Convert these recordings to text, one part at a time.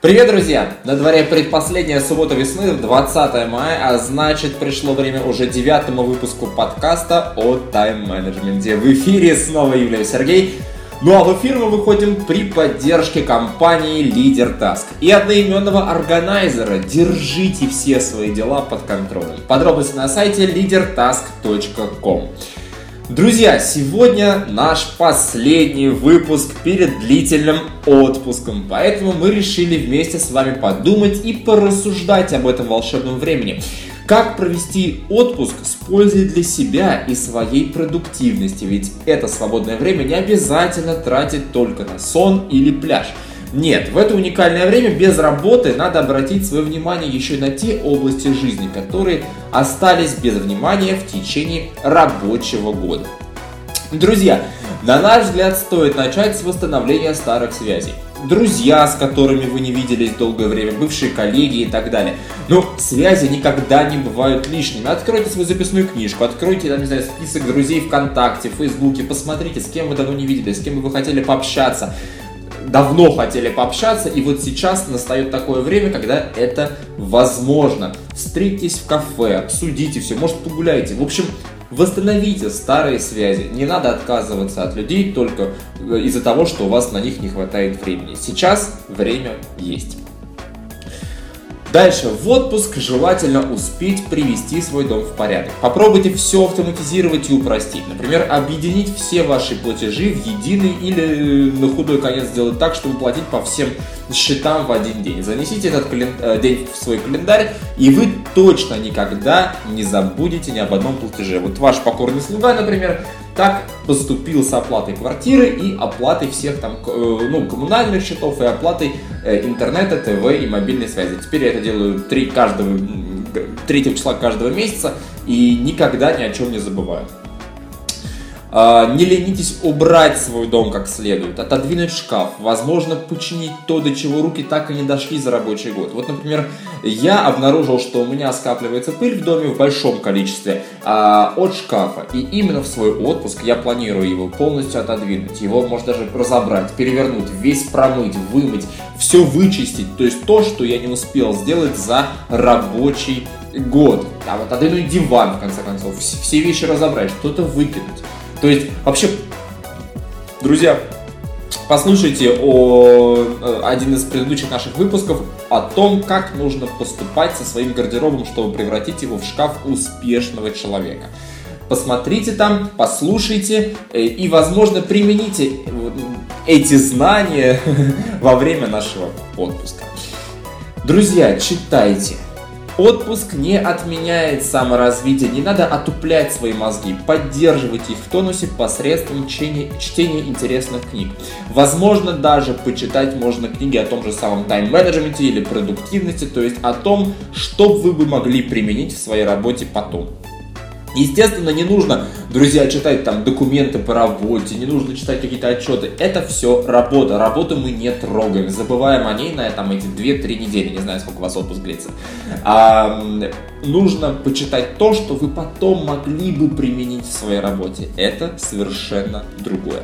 Привет, друзья! На дворе предпоследняя суббота весны, 20 мая, а значит пришло время уже девятому выпуску подкаста о тайм-менеджменте. В эфире снова Юлия Сергей. Ну а в эфир мы выходим при поддержке компании Лидер Task и одноименного органайзера. Держите все свои дела под контролем. Подробности на сайте leadertask.com. Друзья, сегодня наш последний выпуск перед длительным отпуском, поэтому мы решили вместе с вами подумать и порассуждать об этом волшебном времени. Как провести отпуск с пользой для себя и своей продуктивности, ведь это свободное время не обязательно тратить только на сон или пляж – нет, в это уникальное время без работы надо обратить свое внимание еще и на те области жизни, которые остались без внимания в течение рабочего года. Друзья, на наш взгляд, стоит начать с восстановления старых связей. Друзья, с которыми вы не виделись долгое время, бывшие коллеги и так далее. Но связи никогда не бывают лишними. Откройте свою записную книжку, откройте, там, не знаю, список друзей ВКонтакте, в Фейсбуке, посмотрите, с кем вы давно не виделись, с кем бы вы хотели пообщаться давно хотели пообщаться, и вот сейчас настает такое время, когда это возможно. Встретитесь в кафе, обсудите все, может погуляйте. В общем, восстановите старые связи. Не надо отказываться от людей только э, из-за того, что у вас на них не хватает времени. Сейчас время есть. Дальше, в отпуск желательно успеть привести свой дом в порядок. Попробуйте все автоматизировать и упростить. Например, объединить все ваши платежи в единый или э, на худой конец сделать так, чтобы платить по всем счетам в один день. Занесите этот кален... Э, день в свой календарь, и вы точно никогда не забудете ни об одном платеже. Вот ваш покорный слуга, например, так поступил с оплатой квартиры и оплатой всех там, э, ну, коммунальных счетов и оплатой э, интернета, ТВ и мобильной связи. Теперь я это делаю 3 каждого, 3 числа каждого месяца и никогда ни о чем не забываю. А, не ленитесь убрать свой дом как следует, отодвинуть шкаф, возможно, починить то, до чего руки так и не дошли за рабочий год. Вот, например, я обнаружил, что у меня скапливается пыль в доме в большом количестве а, от шкафа. И именно в свой отпуск я планирую его полностью отодвинуть. Его можно даже разобрать, перевернуть, весь промыть, вымыть, все вычистить. То есть то, что я не успел сделать за рабочий год. А вот отодвинуть диван, в конце концов, все вещи разобрать, что-то выкинуть. То есть, вообще, друзья, послушайте о, э, один из предыдущих наших выпусков о том, как нужно поступать со своим гардеробом, чтобы превратить его в шкаф успешного человека. Посмотрите там, послушайте э, и, возможно, примените эти знания во время нашего отпуска. Друзья, читайте, Отпуск не отменяет саморазвитие, не надо отуплять свои мозги, поддерживать их в тонусе посредством чтения, чтения интересных книг. Возможно, даже почитать можно книги о том же самом тайм-менеджменте или продуктивности, то есть о том, что вы бы могли применить в своей работе потом. Естественно, не нужно, друзья, читать там документы по работе, не нужно читать какие-то отчеты. Это все работа. Работу мы не трогаем. Забываем о ней на там, эти 2-3 недели. Не знаю, сколько у вас отпуск длится. А, нужно почитать то, что вы потом могли бы применить в своей работе. Это совершенно другое.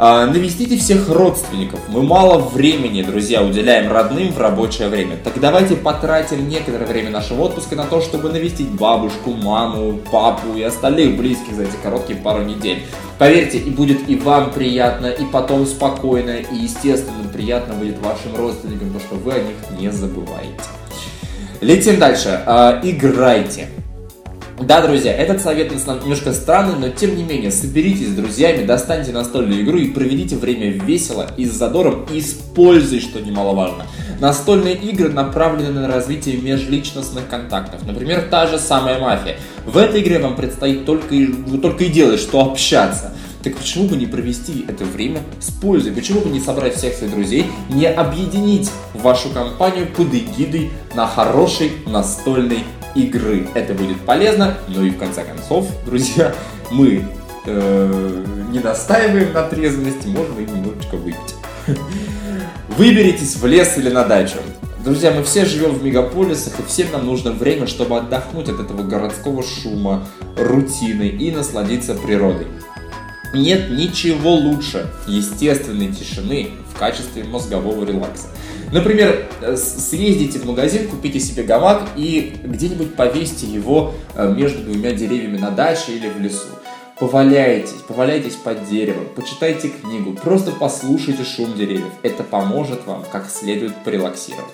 А, навестите всех родственников. Мы мало времени, друзья, уделяем родным в рабочее время. Так давайте потратим некоторое время нашего отпуска на то, чтобы навестить бабушку, маму, папу и остальных близких за эти короткие пару недель. Поверьте, и будет и вам приятно, и потом спокойно, и естественно приятно будет вашим родственникам, потому что вы о них не забываете. Летим дальше. А, играйте. Да, друзья, этот совет немножко странный, но тем не менее, соберитесь с друзьями, достаньте настольную игру и проведите время весело и с задором, и используйте, что немаловажно. Настольные игры направлены на развитие межличностных контактов. Например, та же самая мафия. В этой игре вам предстоит только и, только и делать, что общаться. Так почему бы не провести это время с пользой? Почему бы не собрать всех своих друзей, не объединить вашу компанию под эгидой на хорошей настольной игры. Это будет полезно, но и в конце концов, друзья, мы э, не настаиваем на трезвости, можно и немножечко выпить. Выберитесь в лес или на дачу. Друзья, мы все живем в мегаполисах, и всем нам нужно время, чтобы отдохнуть от этого городского шума, рутины и насладиться природой. Нет ничего лучше естественной тишины в качестве мозгового релакса. Например, э, съездите в магазин, купите себе гамак и где-нибудь повесьте его э, между двумя деревьями на даче или в лесу. Поваляйтесь, поваляйтесь под деревом, почитайте книгу, просто послушайте шум деревьев. Это поможет вам как следует порелаксировать.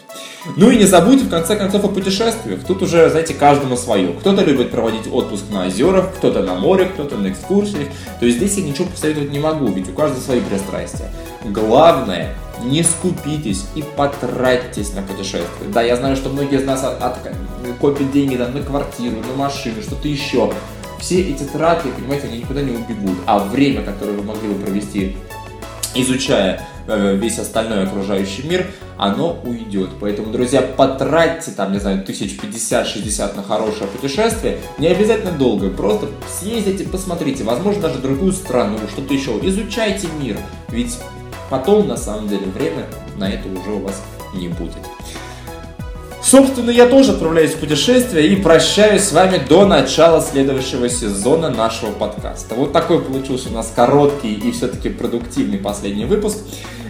Ну и не забудьте в конце концов о путешествиях. Тут уже, знаете, каждому свое. Кто-то любит проводить отпуск на озерах, кто-то на море, кто-то на экскурсиях. То есть здесь я ничего посоветовать не могу, ведь у каждого свои пристрастия. Главное, не скупитесь и потратьтесь на путешествие. Да, я знаю, что многие из нас от, от, копят деньги там, на квартиру, на машину, что-то еще все эти траты, понимаете, они никуда не убегут. А время, которое вы могли бы провести, изучая э, весь остальной окружающий мир, оно уйдет. Поэтому, друзья, потратьте там, не знаю, тысяч пятьдесят, шестьдесят на хорошее путешествие. Не обязательно долго, просто съездите, посмотрите, возможно, даже другую страну, что-то еще. Изучайте мир, ведь потом, на самом деле, время на это уже у вас не будет. Собственно, я тоже отправляюсь в путешествие и прощаюсь с вами до начала следующего сезона нашего подкаста. Вот такой получился у нас короткий и все-таки продуктивный последний выпуск.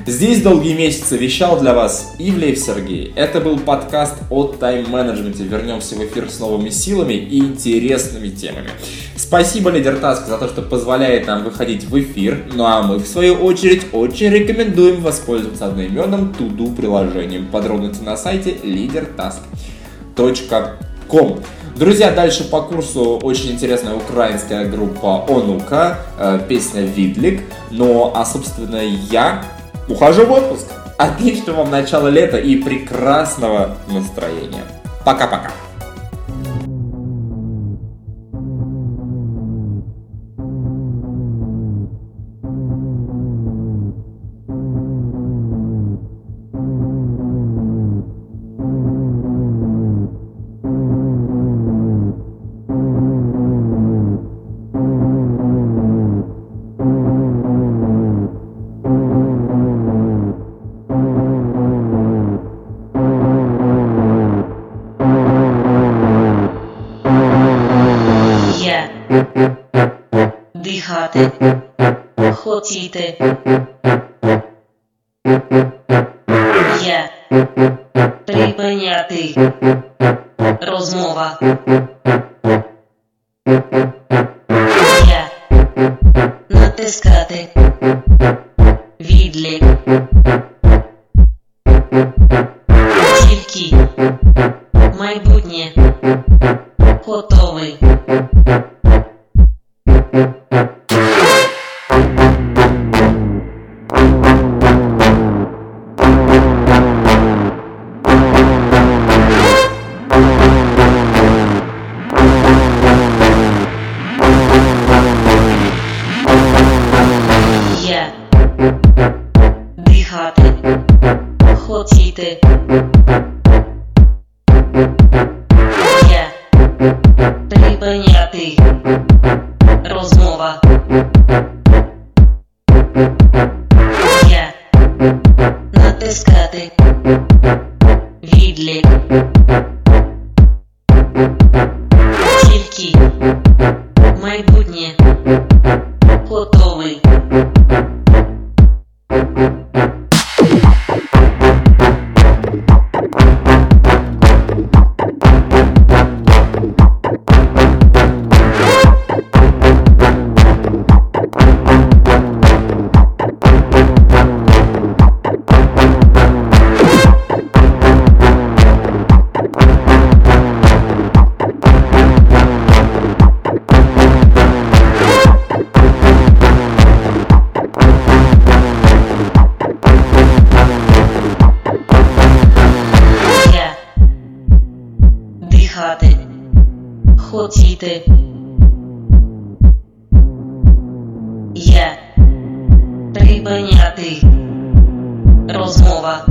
Здесь долгие месяцы вещал для вас Ивлеев Сергей. Это был подкаст о тайм-менеджменте. Вернемся в эфир с новыми силами и интересными темами. Спасибо Лидер Таск за то, что позволяет нам выходить в эфир. Ну а мы, в свою очередь, очень рекомендуем воспользоваться одноименным Туду приложением. Подробности на сайте leadertask.com. Друзья, дальше по курсу очень интересная украинская группа Онука, э, песня Видлик. Ну, а, собственно, я ухожу в отпуск. Отличного вам начала лета и прекрасного настроения. Пока-пока. припиняти. Розмова. Я натискати. Відлік. Тільки майбутнє. Готовий. Хотіти. Я припиняти. Розмова. Я натискати. Відлік. Тільки майбутнє. Хотіти. Я припиняти. Розмова.